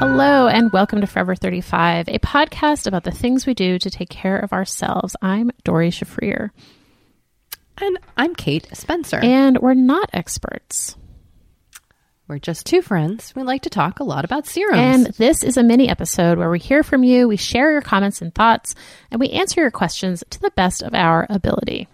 Hello, and welcome to Forever 35, a podcast about the things we do to take care of ourselves. I'm Doree Shafrir, And I'm Kate Spencer. and we're not experts. We're just two friends. We like to talk a lot about serums. And this is a mini episode where we hear from you, we share your comments and thoughts, and we answer your questions to the best of our ability.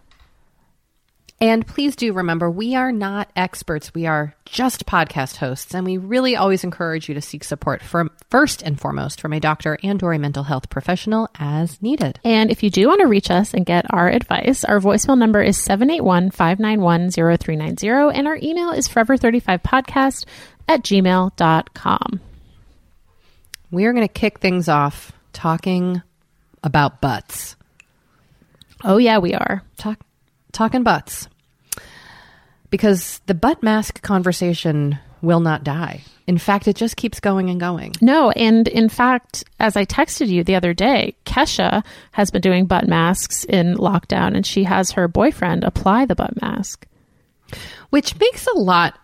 And please do remember, we are not experts. We are just podcast hosts. And we really always encourage you to seek support from first and foremost from a doctor and or a mental health professional as needed. And if you do want to reach us and get our advice, our voicemail number is 781-591-0390 and our email is forever35podcast at gmail.com. We are going to kick things off talking about butts. Oh yeah, we are. Talk, talking butts. Because the butt mask conversation will not die. In fact, it just keeps going and going. No, and in fact, as I texted you the other day, Kesha has been doing butt masks in lockdown and she has her boyfriend apply the butt mask. which makes a lot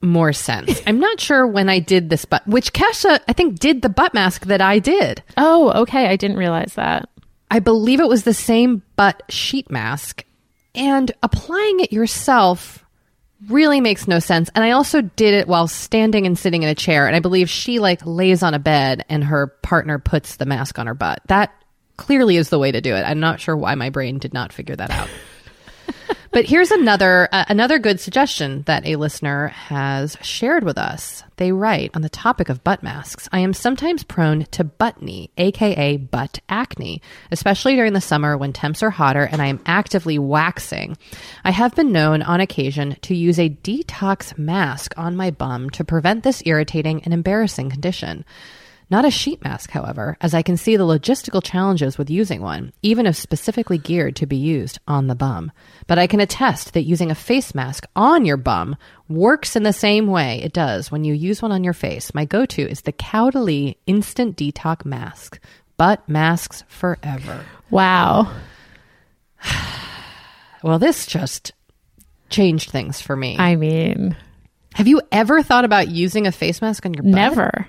more sense. I'm not sure when I did this, but which Kesha I think did the butt mask that I did. Oh, okay. I didn't realize that. I believe it was the same butt sheet mask, and applying it yourself really makes no sense. And I also did it while standing and sitting in a chair, and I believe she like lays on a bed and her partner puts the mask on her butt. That clearly is the way to do it. I'm not sure why my brain did not figure that out. But here's another uh, another good suggestion that a listener has shared with us. They write on the topic of butt masks. I am sometimes prone to buttony, aka butt acne, especially during the summer when temps are hotter and I am actively waxing. I have been known on occasion to use a detox mask on my bum to prevent this irritating and embarrassing condition. Not a sheet mask, however, as I can see the logistical challenges with using one, even if specifically geared to be used on the bum. But I can attest that using a face mask on your bum works in the same way it does when you use one on your face. My go to is the Caudalie Instant Detox Mask. but masks forever. Wow. Well, this just changed things for me. I mean, Have you ever thought about using a face mask on your butt? never.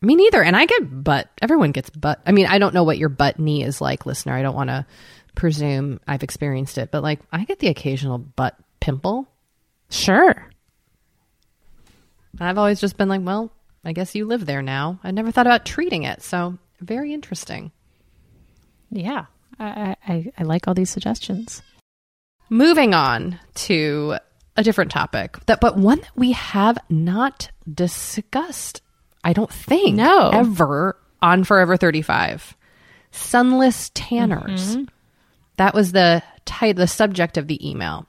Me neither. And I get butt. Everyone gets butt. I mean, I don't know what your butt knee is like, listener. I don't want to presume I've experienced it, but like I get the occasional butt pimple. Sure. I've always just been like, well, I guess you live there now. I never thought about treating it. So very interesting. Yeah. I, I, I like all these suggestions. Moving on to a different topic, that but one that we have not discussed, I don't think, No. ever on Forever 35. Sunless tanners. Mm-hmm. That was the title, the subject of the email.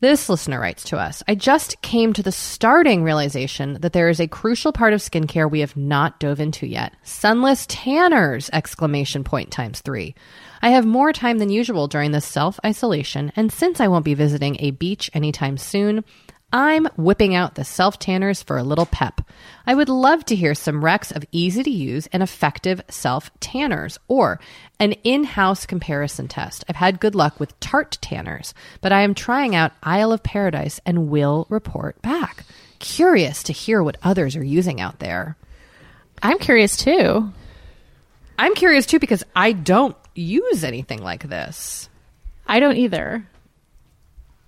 This listener writes to us I just came to the starting realization that there is a crucial part of skincare we have not dove into yet. Sunless tanners! Exclamation point times three. I have more time than usual during this self isolation, and since I won't be visiting a beach anytime soon, I'm whipping out the self tanners for a little pep. I would love to hear some recs of easy to use and effective self tanners or an in house comparison test. I've had good luck with Tarte tanners, but I am trying out Isle of Paradise and will report back. Curious to hear what others are using out there. I'm curious too. I'm curious too because I don't use anything like this. I don't either.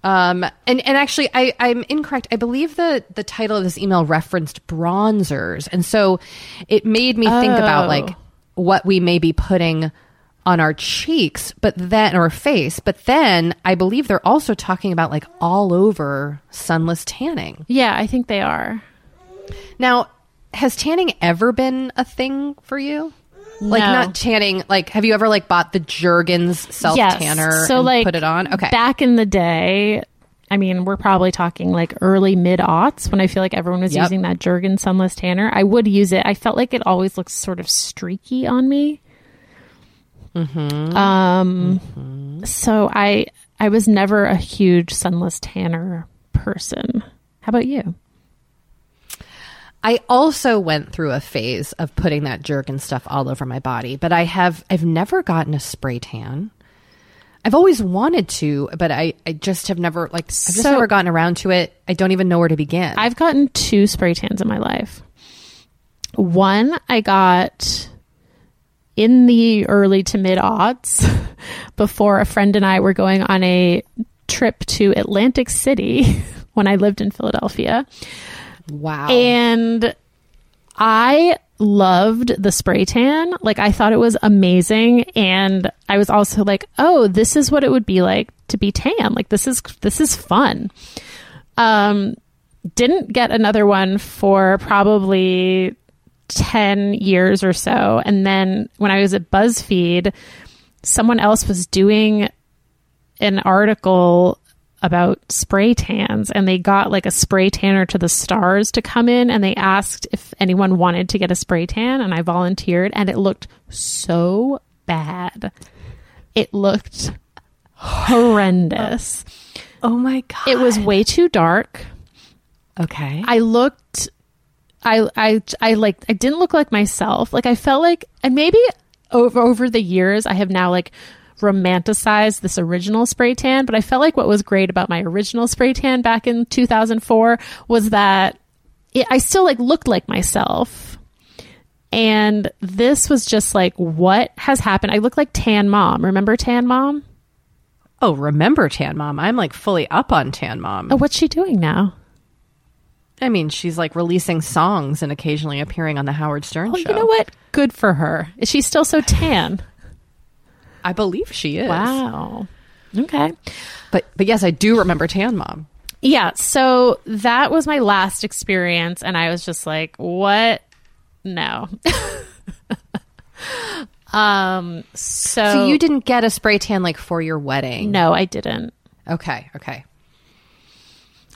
Um, and, and actually, I, I'm incorrect. I believe the, the title of this email referenced bronzers. And so it made me think about Oh. like what we may be putting on our cheeks, but then, or face. But then I believe they're also talking about like all over sunless tanning. Yeah, I think they are. Now, has tanning ever been a thing for you? Like No. not tanning, like have you ever like bought the Jergens self tanner Yes. So and like put it on? Okay. Back in the day, I mean, we're probably talking like early mid aughts when I feel like everyone was Yep. using that Jergen sunless tanner. I would use it. I felt like it always looks sort of streaky on me. Mm-hmm. Um. So I I was never a huge sunless tanner person. How about you? I also went through a phase of putting that Jergen stuff all over my body, but I have I've never gotten a spray tan. I've always wanted to, but I, I just have never like I've just So- never gotten around to it. I don't even know where to begin. I've gotten two spray tans in my life. One I got in the early to mid aughts before a friend and I were going on a trip to Atlantic City when I lived in Philadelphia. Wow. And I loved the spray tan. Like I thought it was amazing and I was also like, "Oh, this is what it would be like to be tan. Like this is this is fun." Um didn't get another one for probably 10 years or so. And then when I was at BuzzFeed, someone else was doing an article about spray tans and they got like a spray tanner to the stars to come in and they asked if anyone wanted to get a spray tan and I volunteered and it looked so bad. It looked horrendous. oh my god. It was way too dark. okay. I looked I I I like I didn't look like myself. Like I felt like and maybe over over the years I have now like romanticized this original spray tan, but I felt like what was great about my original spray tan back in 2004 was that it, I still like looked like myself. And this was just like what has happened. I look like Tan Mom. Remember Tan Mom? oh, remember Tan Mom? I'm like fully up on Tan Mom. Oh, what's she doing now? I mean, she's like releasing songs and occasionally appearing on the Howard Stern Oh, show. you know what? Good for her. Is she still so tan? I believe she is. Wow. Okay. But but yes, I do remember Tan Mom. Yeah. So that was my last experience. And I was just like, what? No. um, so, So you didn't get a spray tan like for your wedding? no, I didn't. Okay, okay.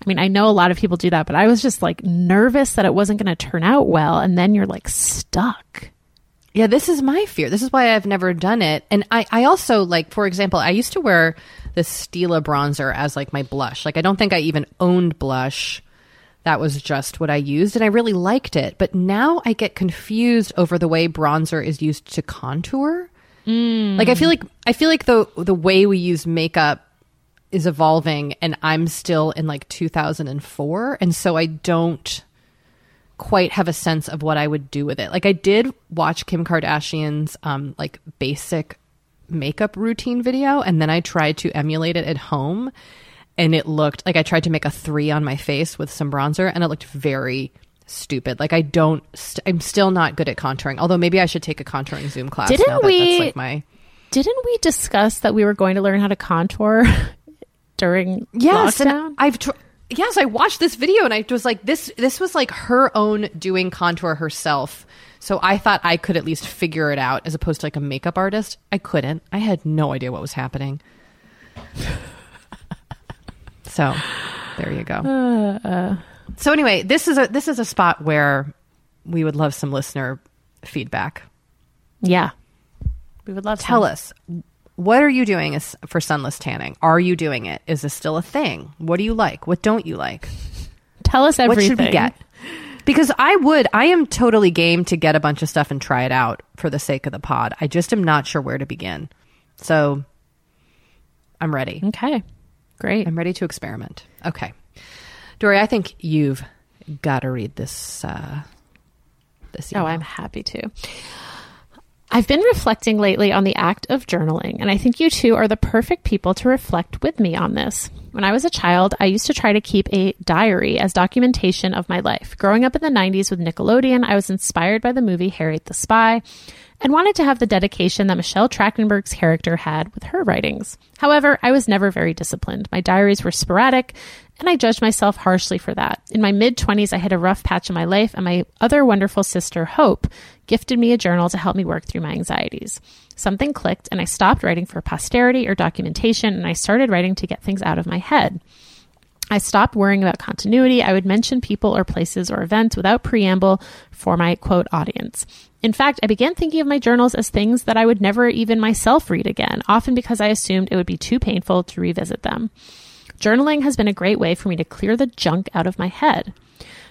I mean, I know a lot of people do that, but I was just like nervous that it wasn't going to turn out well. And then you're like stuck. Yeah, this is my fear. This is why I've never done it. And I, I also like, for example, I used to wear the Stila bronzer as like my blush. Like I don't think I even owned blush. That was just what I used and I really liked it. But now I get confused over the way bronzer is used to contour. Mm. Like I feel like I feel like the the way we use makeup is evolving and I'm still in like 2004 and so I don't quite have a sense of what I would do with it. Like I did watch Kim Kardashian's um like basic makeup routine video and then I tried to emulate it at home and it looked like I tried to make a 3 on my face with some bronzer and it looked very stupid. Like I don't st- I'm still not good at contouring. Although maybe I should take a contouring Zoom class Didn't now that we- that's like my Didn't we discuss that we were going to learn how to contour during Yes, lockdown? I've tr- yes, I watched this video and I was like, this this was like her own doing contour herself. So I thought I could at least figure it out as opposed to like a makeup artist. I couldn't. I had no idea what was happening. so there you go. so anyway, this is a this is a spot where we would love some listener feedback. yeah. We would love to Tell us what are you doing for sunless tanning? Are you doing it? Is this still a thing? What do you like? What don't you like? Tell us everything. What should we get? Because I would, I am totally game to get a bunch of stuff and try it out for the sake of the pod. I just am not sure where to begin. So I'm ready. Okay. Great. I'm ready to experiment. Okay. Doree, I think you've got to read this. Uh, this Oh. I'm happy to. I've been reflecting lately on the act of journaling, and I think you two are the perfect people to reflect with me on this. When I was a child, I used to try to keep a diary as documentation of my life. Growing up in the 90s with Nickelodeon, I was inspired by the movie Harriet the Spy and wanted to have the dedication that Michelle Trachtenberg's character had with her writings. However, I was never very disciplined. My diaries were sporadic, and I judged myself harshly for that. In my mid 20s, I hit a rough patch in my life, and my other wonderful sister, Hope, gifted me a journal to help me work through my anxieties. Something clicked, and I stopped writing for posterity or documentation, and I started writing to get things out of my head. I stopped worrying about continuity. I would mention people or places or events without preamble for my quote audience. In fact, I began thinking of my journals as things that I would never even myself read again, often because I assumed it would be too painful to revisit them. Journaling has been a great way for me to clear the junk out of my head.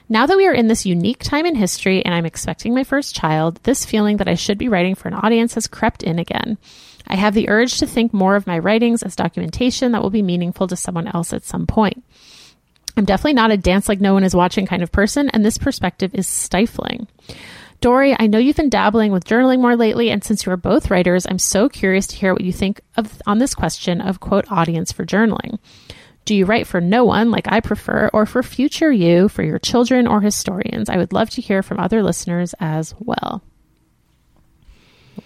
Now that we are in this unique time in history and I'm expecting my first child, this feeling that I should be writing for an audience has crept in again. I have the urge to think more of my writings as documentation that will be meaningful to someone else at some point. I'm definitely not a dance like no one is watching kind of person, and this perspective is stifling. Doree, I know you've been dabbling with journaling more lately, and since you are both writers, I'm so curious to hear what you think of on this question of quote audience for journaling. Do you write for no one like I prefer, or for future you, for your children or historians? I would love to hear from other listeners as well.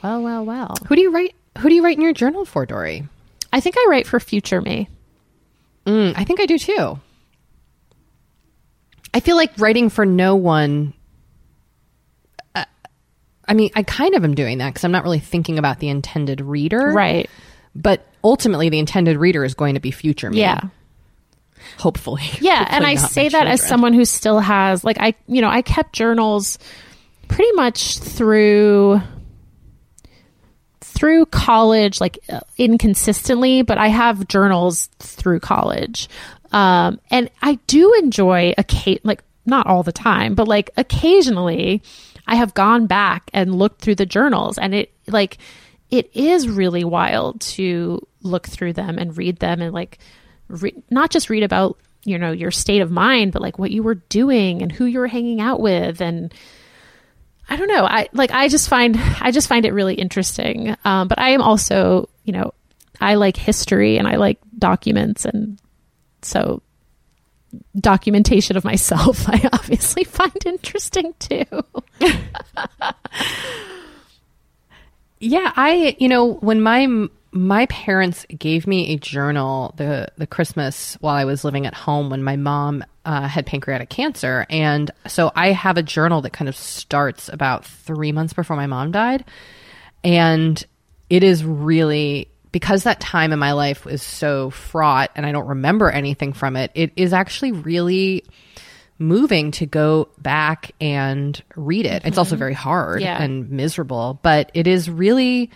Well, well, well. Who do you write? Who do you write in your journal for, Doree? I think I write for future me. Mm, I think I do too. I feel like writing for no one. uh, I mean, I kind of am doing that because I'm not really thinking about the intended reader. Right. But ultimately, the intended reader is going to be future me. Yeah. Hopefully. Yeah, Hopefully and I say that as someone who still has like I you know, I kept journals pretty much through through college like uh, inconsistently, but I have journals through college. Um and I do enjoy a like not all the time, but like occasionally I have gone back and looked through the journals and it like it is really wild to look through them and read them and like re- not just read about you know your state of mind but like what you were doing and who you were hanging out with and i don't know. I like i just find i just find it really interesting. Um, but i am also you know i like history and i like documents and so documentation of myself i obviously find interesting too. Yeah, I you know when my my parents gave me a journal the the Christmas while I was living at home when my mom uh, had pancreatic cancer, and so I have a journal that kind of starts about three months before my mom died, and it is really because that time in my life was so fraught and I don't remember anything from it, it is actually really moving to go back and read it. It's also mm-hmm. very hard Yeah. and miserable, but it is really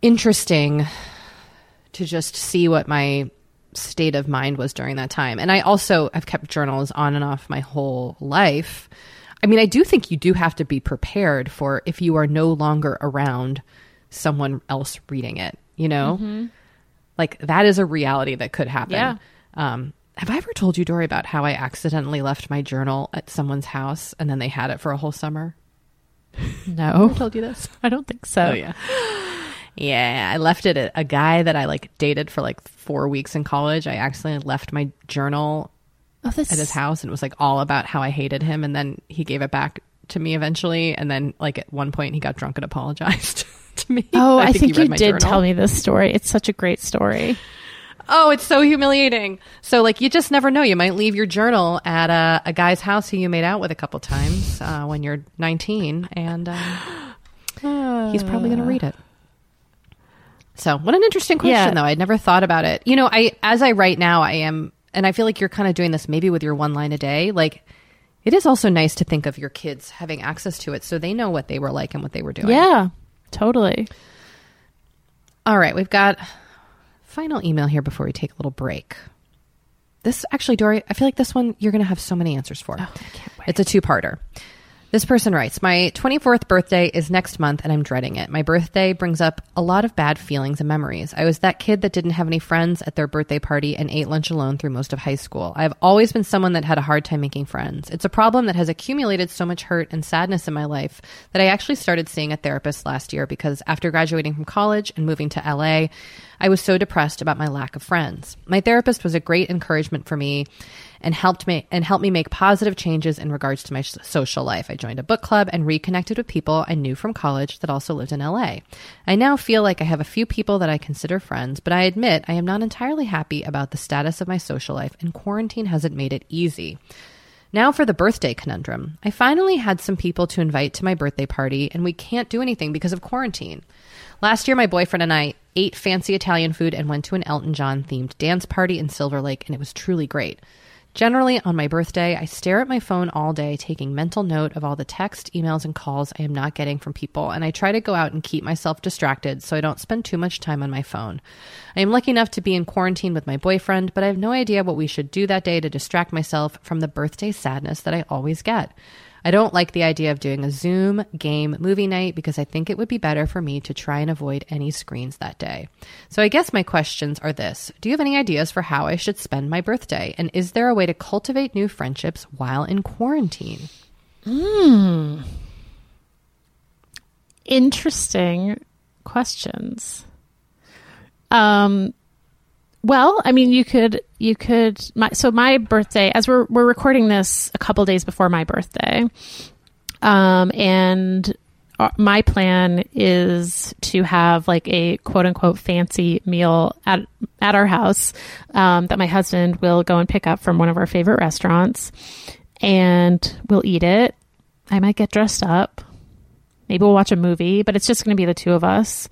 interesting to just see what my state of mind was during that time. And I also have kept journals on and off my whole life. I mean, I do think you do have to be prepared for if you are no longer around someone else reading it, you know? Like that is a reality that could happen. Yeah. Um, have I ever told you, Doree, about how I accidentally left my journal at someone's house and then they had it for a whole summer? No, told you this? I don't think so. Oh yeah. Yeah, I left it at a guy that I like dated for like four weeks in college. I accidentally left my journal Oh, this at his house and it was like all about how I hated him and then he gave it back to me eventually and then like at one point he got drunk and apologized to me. Oh, I, think, he read you did journal. tell me this story. It's such a great story. Oh, it's so humiliating. So like you just never know. You might leave your journal at a, a guy's house who you made out with a couple times uh, when you're 19 and um, he's probably going to read it. So, what an interesting question, Yeah. though. I'd never thought about it. You know, I as I write now, I am, and I feel like you're kind of doing this maybe with your one line a day. Like, it is also nice to think of your kids having access to it, so they know what they were like and what they were doing. Yeah, totally. All right, we've got final email here before we take a little break. This actually, Doree, I feel like this one you're going to have so many answers for. It's a two-parter. This person writes, My 24th birthday is next month and I'm dreading it. My birthday brings up a lot of bad feelings and memories. I was that kid that didn't have any friends at their birthday party and ate lunch alone through most of high school. I've always been someone that had a hard time making friends. It's a problem that has accumulated so much hurt and sadness in my life that I actually started seeing a therapist last year because after graduating from college and moving to LA, I was so depressed about my lack of friends. My therapist was a great encouragement for me and helped me and helped me make positive changes in regards to my social life. I joined a book club and reconnected with people I knew from college that also lived in LA. I now feel like I have a few people that I consider friends, but I admit I am not entirely happy about the status of my social life and quarantine hasn't made it easy. Now for the birthday conundrum. I finally had some people to invite to my birthday party, and we can't do anything because of quarantine. Last year, my boyfriend and I ate fancy Italian food and went to an Elton John themed dance party in Silver Lake, and it was truly great. Generally, on my birthday, I stare at my phone all day, taking mental note of all the text, emails, and calls I am not getting from people, and I try to go out and keep myself distracted so I don't spend too much time on my phone. I am lucky enough to be in quarantine with my boyfriend, but I have no idea what we should do that day to distract myself from the birthday sadness that I always get. I don't like the idea of doing a Zoom game movie night because I think it would be better for me to try and avoid any screens that day. So I guess my questions are this Do you have any ideas for how I should spend my birthday? And is there a way to cultivate new friendships while in quarantine? Interesting questions. Um, well, I mean, you could, you could, my, so my birthday, as we're, we're recording this a couple days before my birthday. Um, and uh, my plan is to have like a quote unquote fancy meal at, at our house, um, that my husband will go and pick up from one of our favorite restaurants and we'll eat it. I might get dressed up. Maybe we'll watch a movie, but it's just going to be the two of us.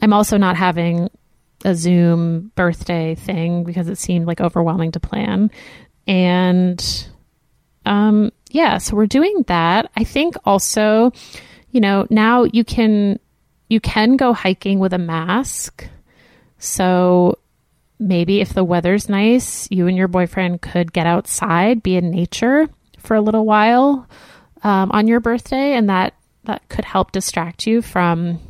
I'm also not having a Zoom birthday thing because it seemed like overwhelming to plan. And um yeah, so we're doing that. I think also, you know, now you can you can go hiking with a mask. So maybe if the weather's nice, you and your boyfriend could get outside, be in nature for a little while um, on your birthday, and that that could help distract you from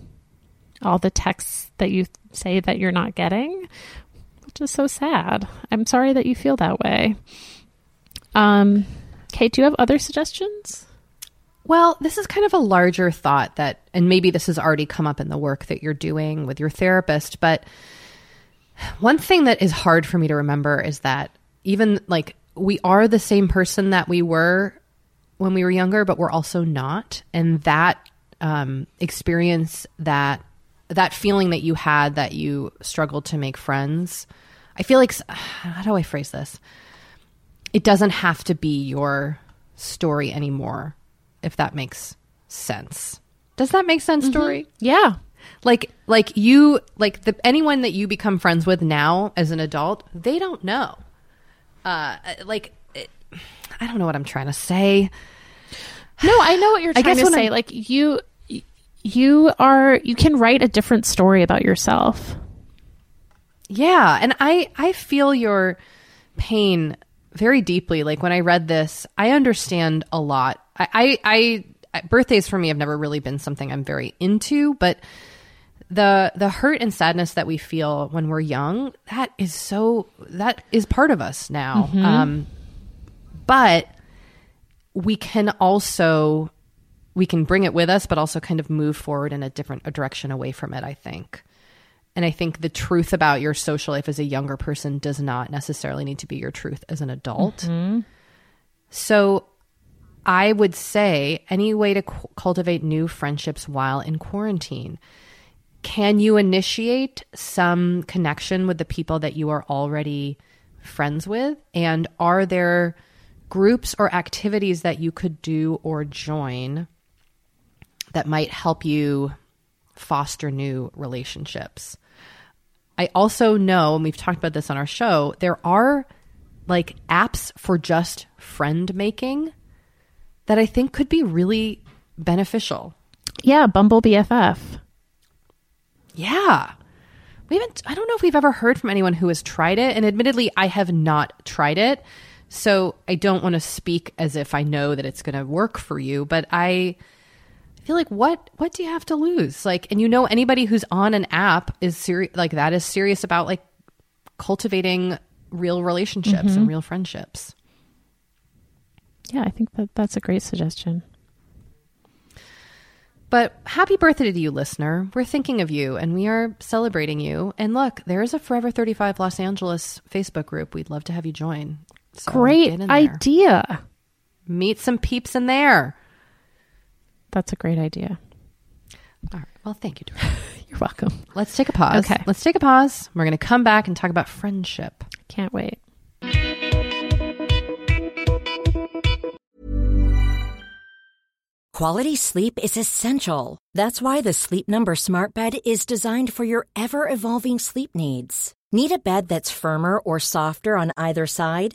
all the texts that you say that you're not getting, which is so sad. I'm sorry that you feel that way. Um, Kate, do you have other suggestions? Well, this is kind of a larger thought that, and maybe this has already come up in the work that you're doing with your therapist, but one thing that is hard for me to remember is that even like we are the same person that we were when we were younger, but we're also not. And that um, experience, that that feeling that you had that you struggled to make friends, I feel like how do I phrase this? It doesn't have to be your story anymore, if that makes sense. Does that make sense, Doree? Yeah. Like like you like the anyone that you become friends with now as an adult, they don't know. Uh like it, I don't know what I'm trying to say. No, I know what you're trying to say. I'm- Like you, you are you can write a different story about yourself. Yeah, and I I feel your pain very deeply. Like when I read this, I understand a lot. I I, I birthdays for me have never really been something I'm very into, but the the hurt and sadness that we feel when we're young, that is so that is part of us now. Um but we can also we can bring it with us but also kind of move forward in a different a direction away from it, I think. And I think the truth about your social life as a younger person does not necessarily need to be your truth as an adult. Mm-hmm. So I would say any way to cu- cultivate new friendships while in quarantine. Can you initiate some connection with the people that you are already friends with? And are there groups or activities that you could do or join that might help you foster new relationships? I also know, and we've talked about this on our show, there are like apps for just friend making that I think could be really beneficial. Yeah, Bumble BFF. Yeah. We haven't I don't know if we've ever heard from anyone who has tried it and admittedly I have not tried it. So I don't want to speak as if I know that it's going to work for you, but I feel like what what do you have to lose? Like and you know anybody who's on an app is serious like that is serious about like cultivating real relationships and mm-hmm. real friendships. Yeah, I think that that's a great suggestion. But happy birthday to you, listener. We're thinking of you and we are celebrating you. And look, there is a Forever 35 Los Angeles Facebook group. We'd love to have you join. So Great get in there. idea. Meet some peeps in there. That's a great idea. All right. Well, thank you. Doreen. You're welcome. Let's take a pause. Okay. Let's take a pause. We're going to come back and talk about friendship. Can't wait. Quality sleep is essential. That's why the Sleep Number Smart Bed is designed for your ever evolving sleep needs. Need a bed that's firmer or softer on either side?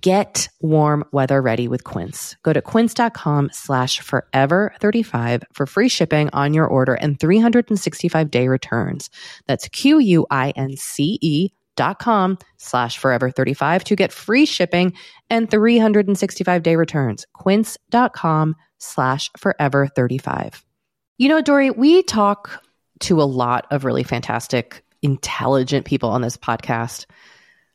Get warm weather ready with Quince. Go to quince.com slash forever 35 for free shipping on your order and 365 day returns. That's Q-U-I-N-C-E dot com slash forever 35 to get free shipping and 365 day returns. Quince.com slash forever 35. You know, Doree, we talk to a lot of really fantastic, intelligent people on this podcast.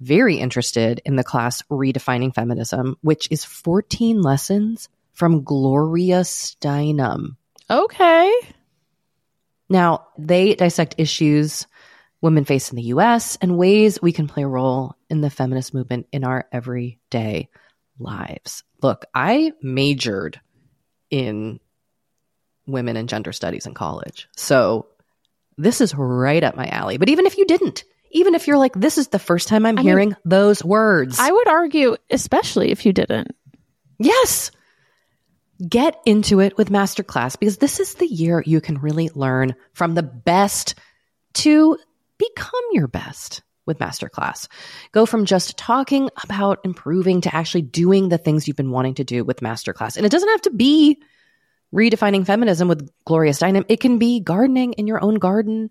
very interested in the class Redefining Feminism, which is 14 lessons from Gloria Steinem. Okay. Now, they dissect issues women face in the US and ways we can play a role in the feminist movement in our everyday lives. Look, I majored in women and gender studies in college. So this is right up my alley. But even if you didn't, even if you're like, this is the first time I'm I hearing mean, those words. I would argue, especially if you didn't. yes. Get into it with Masterclass because this is the year you can really learn from the best to become your best with Masterclass. Go from just talking about improving to actually doing the things you've been wanting to do with Masterclass. And it doesn't have to be redefining feminism with Gloria Steinem. It can be gardening in your own garden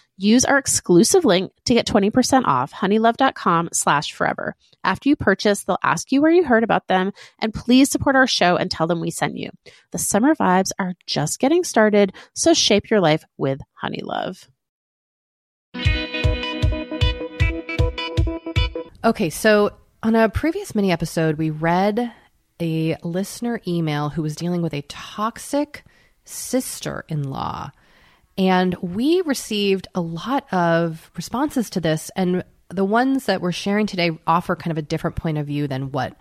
Use our exclusive link to get 20% off honeylove.com slash forever. After you purchase, they'll ask you where you heard about them and please support our show and tell them we sent you. The summer vibes are just getting started, so shape your life with Honeylove. Okay, so on a previous mini episode, we read a listener email who was dealing with a toxic sister in law. And we received a lot of responses to this. And the ones that we're sharing today offer kind of a different point of view than what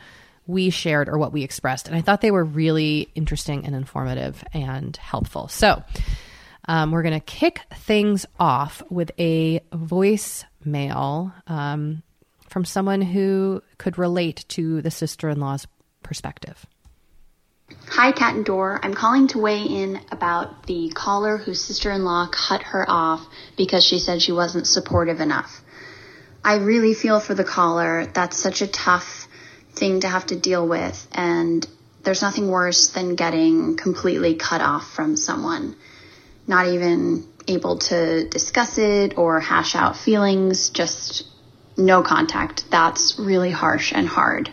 we shared or what we expressed. And I thought they were really interesting and informative and helpful. So um, we're going to kick things off with a voicemail um, from someone who could relate to the sister in law's perspective. Hi, Cat and Door. I'm calling to weigh in about the caller whose sister in law cut her off because she said she wasn't supportive enough. I really feel for the caller. That's such a tough thing to have to deal with, and there's nothing worse than getting completely cut off from someone, not even able to discuss it or hash out feelings, just no contact. That's really harsh and hard.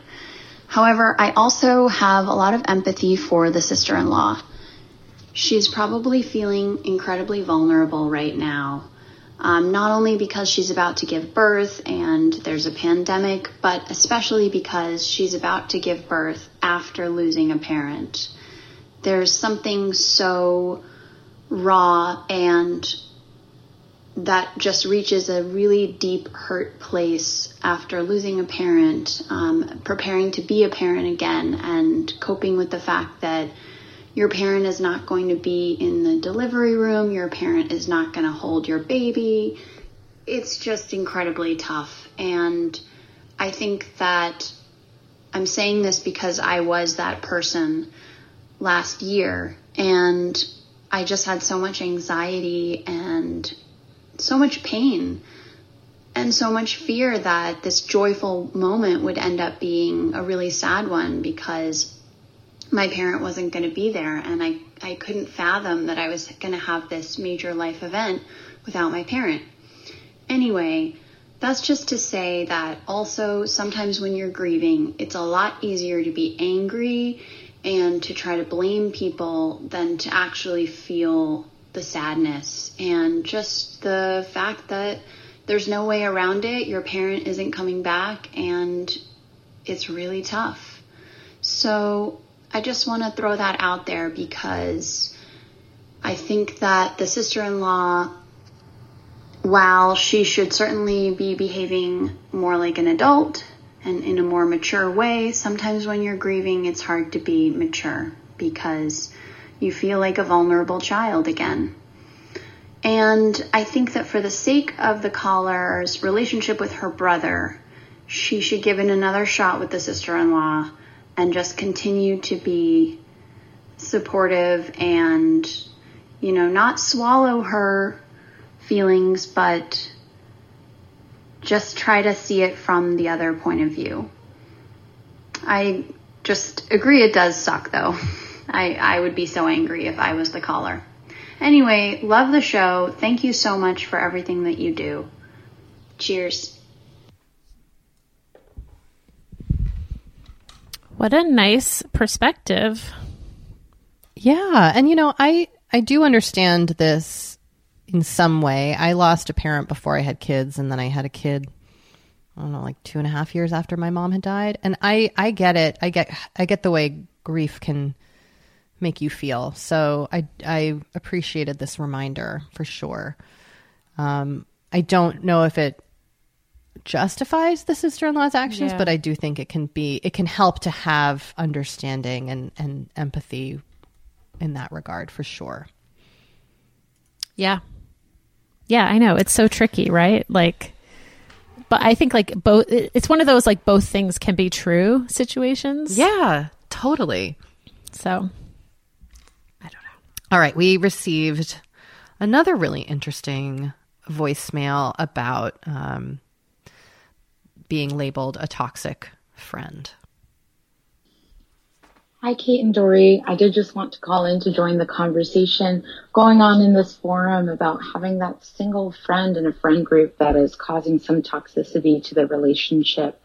However, I also have a lot of empathy for the sister in law. She's probably feeling incredibly vulnerable right now. Um, not only because she's about to give birth and there's a pandemic, but especially because she's about to give birth after losing a parent. There's something so raw and that just reaches a really deep hurt place after losing a parent, um, preparing to be a parent again, and coping with the fact that your parent is not going to be in the delivery room, your parent is not going to hold your baby. It's just incredibly tough. And I think that I'm saying this because I was that person last year, and I just had so much anxiety and so much pain and so much fear that this joyful moment would end up being a really sad one because my parent wasn't going to be there and I, I couldn't fathom that I was going to have this major life event without my parent. Anyway, that's just to say that also sometimes when you're grieving, it's a lot easier to be angry and to try to blame people than to actually feel the sadness and just the fact that there's no way around it. Your parent isn't coming back and it's really tough. So I just want to throw that out there because I think that the sister in law, while she should certainly be behaving more like an adult and in a more mature way, sometimes when you're grieving, it's hard to be mature because you feel like a vulnerable child again. And I think that for the sake of the caller's relationship with her brother, she should give it another shot with the sister in law and just continue to be supportive and, you know, not swallow her feelings, but just try to see it from the other point of view. I just agree it does suck though. I, I would be so angry if I was the caller. Anyway, love the show. Thank you so much for everything that you do. Cheers. What a nice perspective. Yeah, and you know, I I do understand this in some way. I lost a parent before I had kids, and then I had a kid. I don't know, like two and a half years after my mom had died, and I I get it. I get I get the way grief can make you feel. So I I appreciated this reminder for sure. Um, I don't know if it justifies the sister-in-law's actions, Yeah. but I do think it can be it can help to have understanding and and empathy in that regard for sure. Yeah. Yeah, I know. It's so tricky, right? Like but I think like both it's one of those like both things can be true situations. Yeah, totally. So All right, we received another really interesting voicemail about um, being labeled a toxic friend. Hi, Kate and Doree. I did just want to call in to join the conversation going on in this forum about having that single friend in a friend group that is causing some toxicity to the relationship.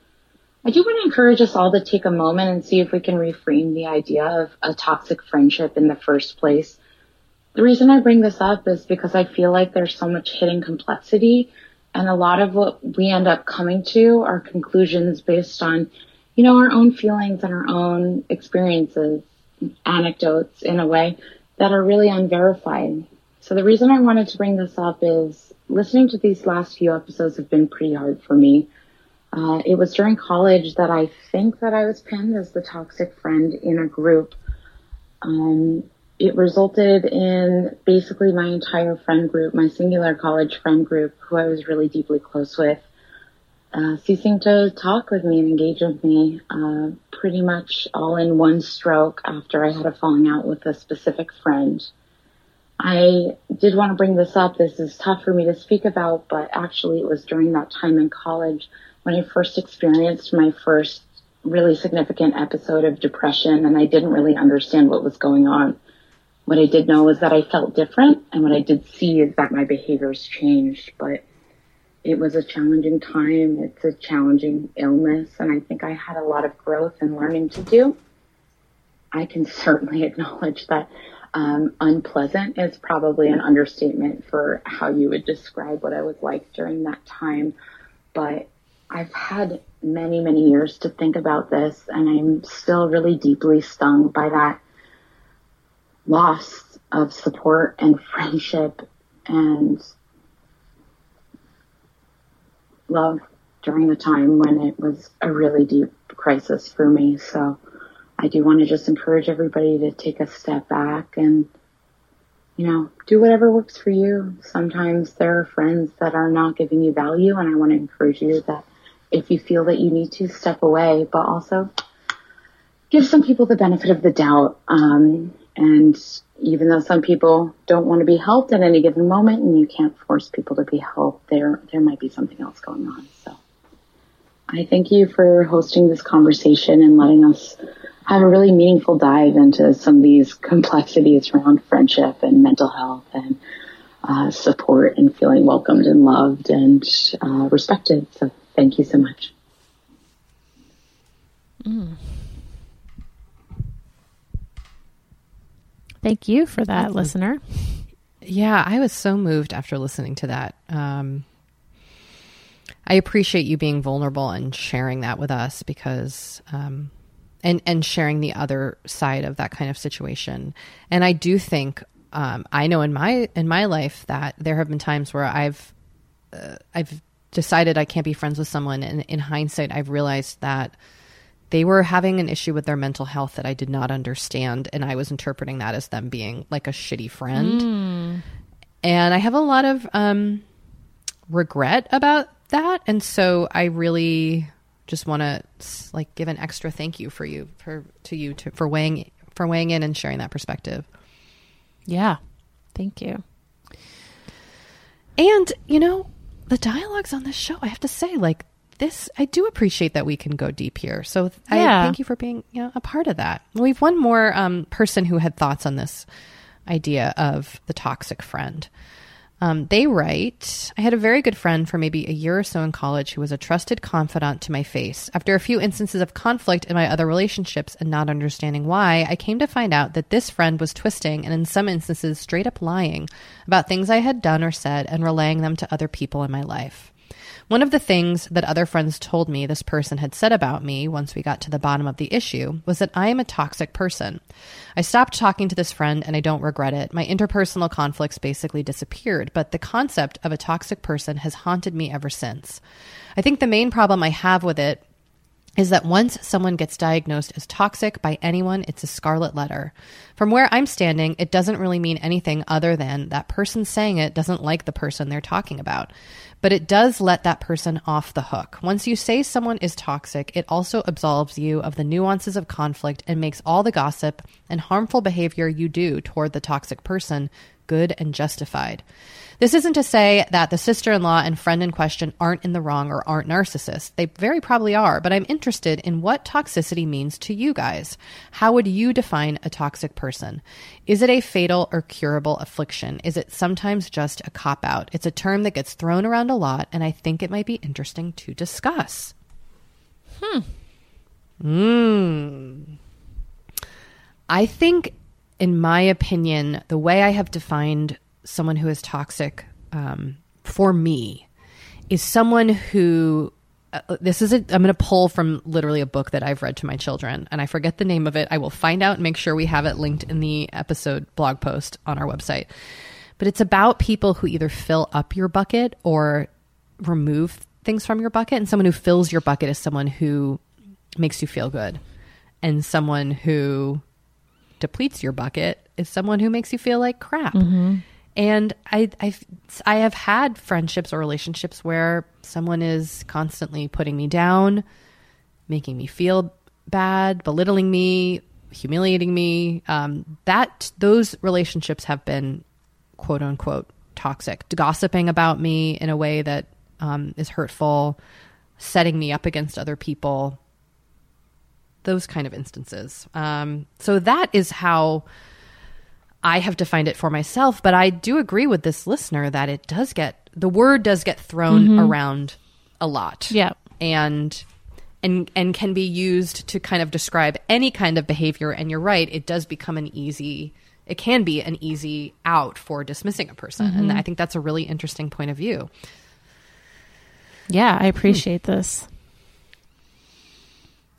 I do want to encourage us all to take a moment and see if we can reframe the idea of a toxic friendship in the first place. The reason I bring this up is because I feel like there's so much hidden complexity and a lot of what we end up coming to are conclusions based on you know, our own feelings and our own experiences, anecdotes in a way that are really unverified. So the reason I wanted to bring this up is listening to these last few episodes have been pretty hard for me. Uh, it was during college that I think that I was pinned as the toxic friend in a group. Um, it resulted in basically my entire friend group, my singular college friend group, who I was really deeply close with, uh, ceasing to talk with me and engage with me uh, pretty much all in one stroke after I had a falling out with a specific friend. I did want to bring this up. This is tough for me to speak about, but actually it was during that time in college when I first experienced my first really significant episode of depression and I didn't really understand what was going on. What I did know was that I felt different and what I did see is that my behaviors changed, but it was a challenging time. It's a challenging illness and I think I had a lot of growth and learning to do. I can certainly acknowledge that um, unpleasant is probably an understatement for how you would describe what I was like during that time. But I've had many, many years to think about this, and I'm still really deeply stung by that loss of support and friendship and love during the time when it was a really deep crisis for me. So I do want to just encourage everybody to take a step back and, you know, do whatever works for you. Sometimes there are friends that are not giving you value and I want to encourage you that if you feel that you need to step away, but also give some people the benefit of the doubt. Um, and even though some people don't want to be helped at any given moment and you can't force people to be helped, there, there might be something else going on. So I thank you for hosting this conversation and letting us have a really meaningful dive into some of these complexities around friendship and mental health and uh, support and feeling welcomed and loved and uh, respected. So thank you so much. Mm. Thank you for that, listener. Yeah, I was so moved after listening to that. Um, I appreciate you being vulnerable and sharing that with us because um, and and sharing the other side of that kind of situation. And I do think um, I know in my in my life that there have been times where I've uh, I've decided I can't be friends with someone, and in hindsight, I've realized that they were having an issue with their mental health that I did not understand, and I was interpreting that as them being like a shitty friend. Mm. And I have a lot of um, regret about that, and so I really just want to like give an extra thank you for you for to you to, for weighing for weighing in and sharing that perspective. Yeah. Thank you. And, you know, the dialogues on this show, I have to say, like this, I do appreciate that we can go deep here. So yeah. I thank you for being you know, a part of that. We've one more um, person who had thoughts on this idea of the toxic friend. Um, they write I had a very good friend for maybe a year or so in college who was a trusted confidant to my face. After a few instances of conflict in my other relationships and not understanding why, I came to find out that this friend was twisting and in some instances straight up lying about things I had done or said and relaying them to other people in my life. One of the things that other friends told me this person had said about me once we got to the bottom of the issue was that I am a toxic person. I stopped talking to this friend and I don't regret it. My interpersonal conflicts basically disappeared, but the concept of a toxic person has haunted me ever since. I think the main problem I have with it is that once someone gets diagnosed as toxic by anyone, it's a scarlet letter. From where I'm standing, it doesn't really mean anything other than that person saying it doesn't like the person they're talking about but it does let that person off the hook. Once you say someone is toxic, it also absolves you of the nuances of conflict and makes all the gossip and harmful behavior you do toward the toxic person good and justified. This isn't to say that the sister in law and friend in question aren't in the wrong or aren't narcissists. They very probably are, but I'm interested in what toxicity means to you guys. How would you define a toxic person? Is it a fatal or curable affliction? Is it sometimes just a cop out? It's a term that gets thrown around a lot, and I think it might be interesting to discuss. Hmm. Hmm. I think, in my opinion, the way I have defined someone who is toxic um, for me is someone who uh, this is a, I'm going to pull from literally a book that I've read to my children, and I forget the name of it. I will find out and make sure we have it linked in the episode blog post on our website. But it's about people who either fill up your bucket or remove things from your bucket, and someone who fills your bucket is someone who makes you feel good, and someone who depletes your bucket is someone who makes you feel like crap. And I, I've, I have had friendships or relationships where someone is constantly putting me down, making me feel bad, belittling me, humiliating me. Um, that those relationships have been quote unquote toxic, gossiping about me in a way that um, is hurtful, setting me up against other people. Those kind of instances. Um, so that is how I have defined it for myself, but I do agree with this listener that it does get the word does get thrown around a lot. Yeah. And and and can be used to kind of describe any kind of behavior and you're right, it does become an easy it can be an easy out for dismissing a person. And I think that's a really interesting point of view. Yeah, I appreciate this.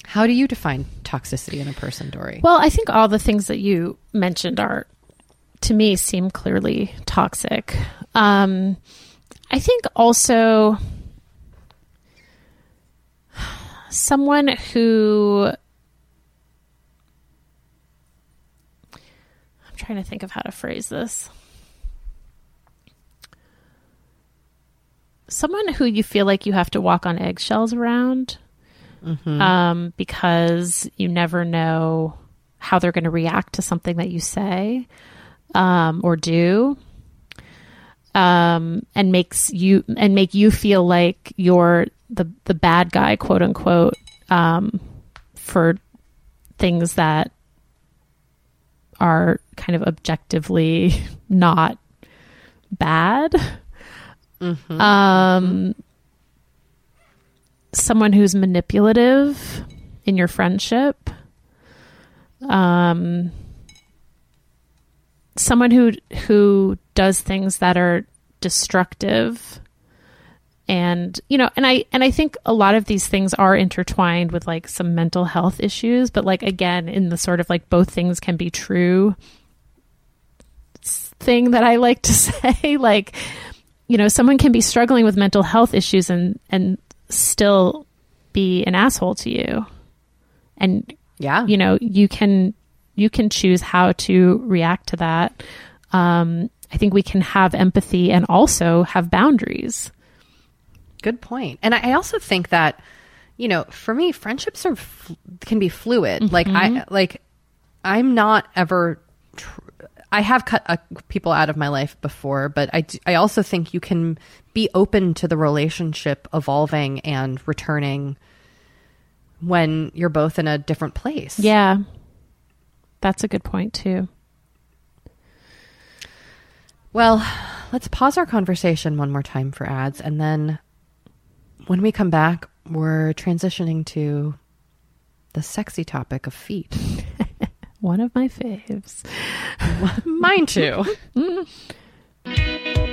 How do you define toxicity in a person, Doree? Well, I think all the things that you mentioned are, to me, seem clearly toxic. Um, I think also someone who I'm trying to think of how to phrase this. Someone who you feel like you have to walk on eggshells around um, because you never know how they're going to react to something that you say um, or do, um, and makes you and make you feel like you're the the bad guy, quote unquote, um, for things that are kind of objectively not bad. Um, someone who's manipulative in your friendship. Um, someone who who does things that are destructive and you know and i and i think a lot of these things are intertwined with like some mental health issues but like again in the sort of like both things can be true thing that i like to say like you know someone can be struggling with mental health issues and and still be an asshole to you and yeah. you know you can you can choose how to react to that um i think we can have empathy and also have boundaries Good point. And I also think that, you know, for me, friendships are can be fluid. Like I like, I'm not ever. Tr- I have cut uh, people out of my life before, but I d- I also think you can be open to the relationship evolving and returning when you're both in a different place. yeah that's a good point too Well, let's pause our conversation one more time for ads, and then when we come back, we're transitioning to the sexy topic of feet. one of my faves Mine too.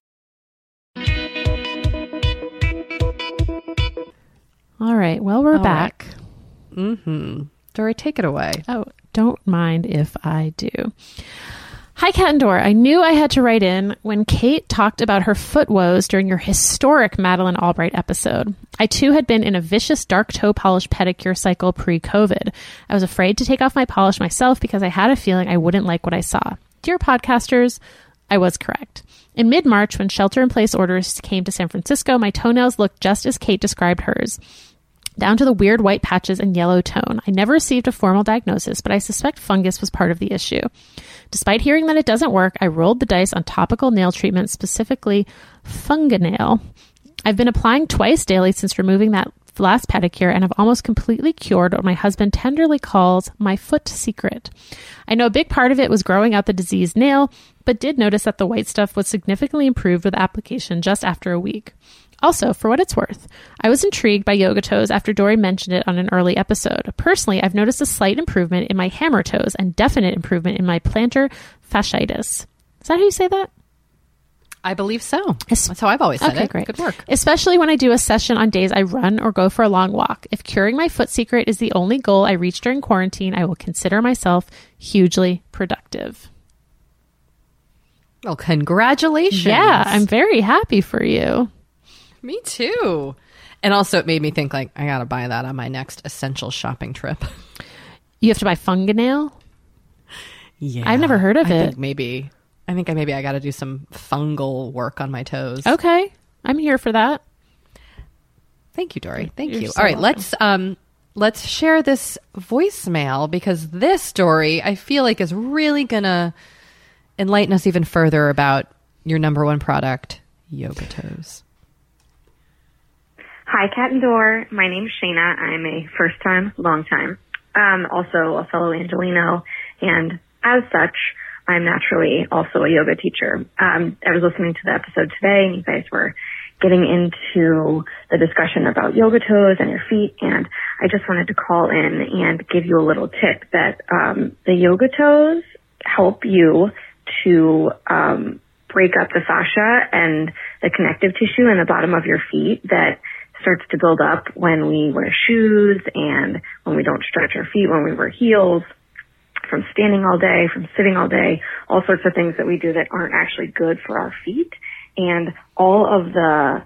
All right. Well, we're All back. Mm-hmm. Doree, take it away. Oh, don't mind if I do. Hi, Cat and Dora. I knew I had to write in when Kate talked about her foot woes during your historic Madeleine Albright episode. I too had been in a vicious dark toe polish pedicure cycle pre COVID. I was afraid to take off my polish myself because I had a feeling I wouldn't like what I saw. Dear podcasters, I was correct. In mid March, when shelter in place orders came to San Francisco, my toenails looked just as Kate described hers down to the weird white patches and yellow tone. I never received a formal diagnosis, but I suspect fungus was part of the issue. Despite hearing that it doesn't work, I rolled the dice on topical nail treatment, specifically Funganail. I've been applying twice daily since removing that last pedicure and have almost completely cured what my husband tenderly calls my foot secret. I know a big part of it was growing out the diseased nail, but did notice that the white stuff was significantly improved with application just after a week. Also, for what it's worth, I was intrigued by yoga toes after Doree mentioned it on an early episode. Personally, I've noticed a slight improvement in my hammer toes and definite improvement in my plantar fasciitis. Is that how you say that? I believe so. That's how I've always said Okay, it. great. Good work. Especially when I do a session on days I run or go for a long walk. If curing my foot secret is the only goal I reach during quarantine, I will consider myself hugely productive. Well, congratulations. Yeah, I'm very happy for you. Me too. And also, it made me think like I gotta buy that on my next essential shopping trip. You have to buy Funganail? Yeah, I've never heard of I it. Think maybe I think I maybe I got to do some fungal work on my toes. Okay, I'm here for that. Thank you, Doree. Thank You're you. so All right, welcome. let's um let's share this voicemail because this story I feel like is really gonna enlighten us even further about your number one product, Yoga Toes. Hi, Cat and Door. My name's Shayna. I'm a first time, long time, um, also a fellow Angeleno, and as such, I'm naturally also a yoga teacher. Um, I was listening to the episode today, and you guys were getting into the discussion about yoga toes and your feet, and I just wanted to call in and give you a little tip that um, the yoga toes help you to um, break up the fascia and the connective tissue in the bottom of your feet that starts to build up when we wear shoes and when we don't stretch our feet, when we wear heels, from standing all day, from sitting all day, all sorts of things that we do that aren't actually good for our feet. And all of the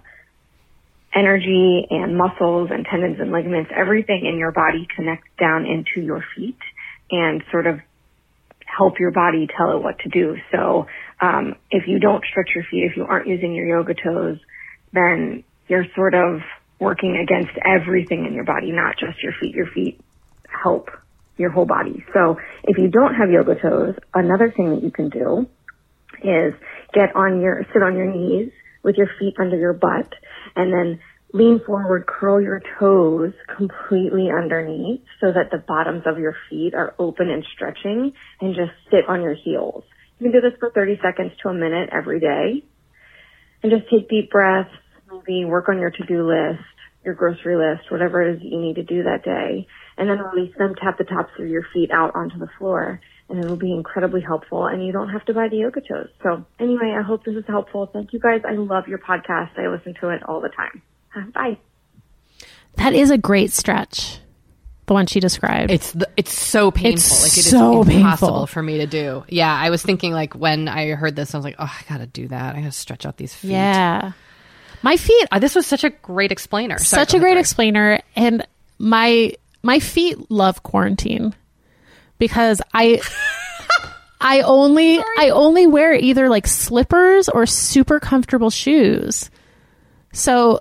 energy and muscles and tendons and ligaments, everything in your body connects down into your feet and sort of help your body tell it what to do. So um, if you don't stretch your feet, if you aren't using your yoga toes, then you're sort of working against everything in your body, not just your feet. Your feet help your whole body. So if you don't have yoga toes, another thing that you can do is get on your, sit on your knees with your feet under your butt and then lean forward, curl your toes completely underneath so that the bottoms of your feet are open and stretching and just sit on your heels. You can do this for 30 seconds to a minute every day and just take deep breaths, maybe work on your to-do list, your grocery list, whatever it is that you need to do that day, and then release them, tap the tops of your feet out onto the floor, and it'll be incredibly helpful, and you don't have to buy the yoga toes. So anyway, I hope this is helpful. Thank you guys. I love your podcast. I listen to it all the time. Uh, Bye. That is a great stretch. the one she described. It's the, it's so painful. It's like it is so impossible painful. for me to do. Yeah, I was thinking like when I heard this, I was like, oh, I gotta do that. I gotta stretch out these feet. yeah. My feet Uh, this was such a great explainer. Sorry, such a great ahead, explainer and my my feet love quarantine because i i only i only wear either like slippers or super comfortable shoes so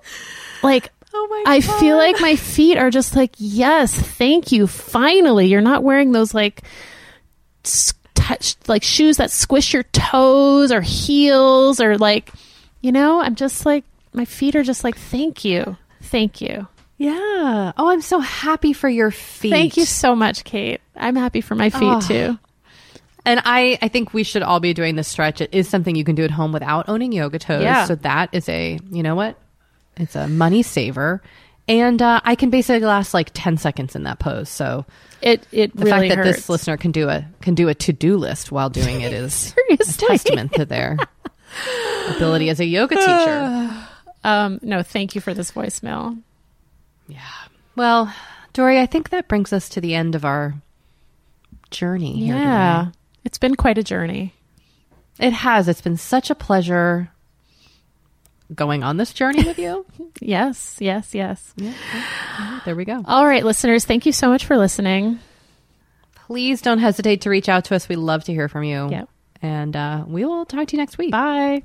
like Oh my I feel like my feet are just like, yes, thank you. Finally, you're not wearing those like s- touch like shoes that squish your toes or heels or like, you know, I'm just like my feet are just like, thank you, thank you, Yeah. Oh, I'm so happy for your feet. thank you so much, Kate. I'm happy for my feet Oh. too. And I, I think we should all be doing this stretch. It is something you can do at home without owning yoga toes. Yeah. So that is a, you know what? It's a money saver. And uh, I can basically last like 10 seconds in that pose. So It it the really fact that hurts. this listener can do a can do a to-do list while doing it is a testament to their ability as a yoga teacher. Um, no, thank you for this voicemail. Yeah. Well, Doree, I think that brings us to the end of our journey here Yeah, today. it's been quite a journey. It has. It's been such a pleasure going on this journey with you. Yes, yes, yes. Yeah. there we go. All right, listeners, thank you so much for listening. Please don't hesitate to reach out to us. We love to hear from you. Yep. And uh, we will talk to you next week. Bye.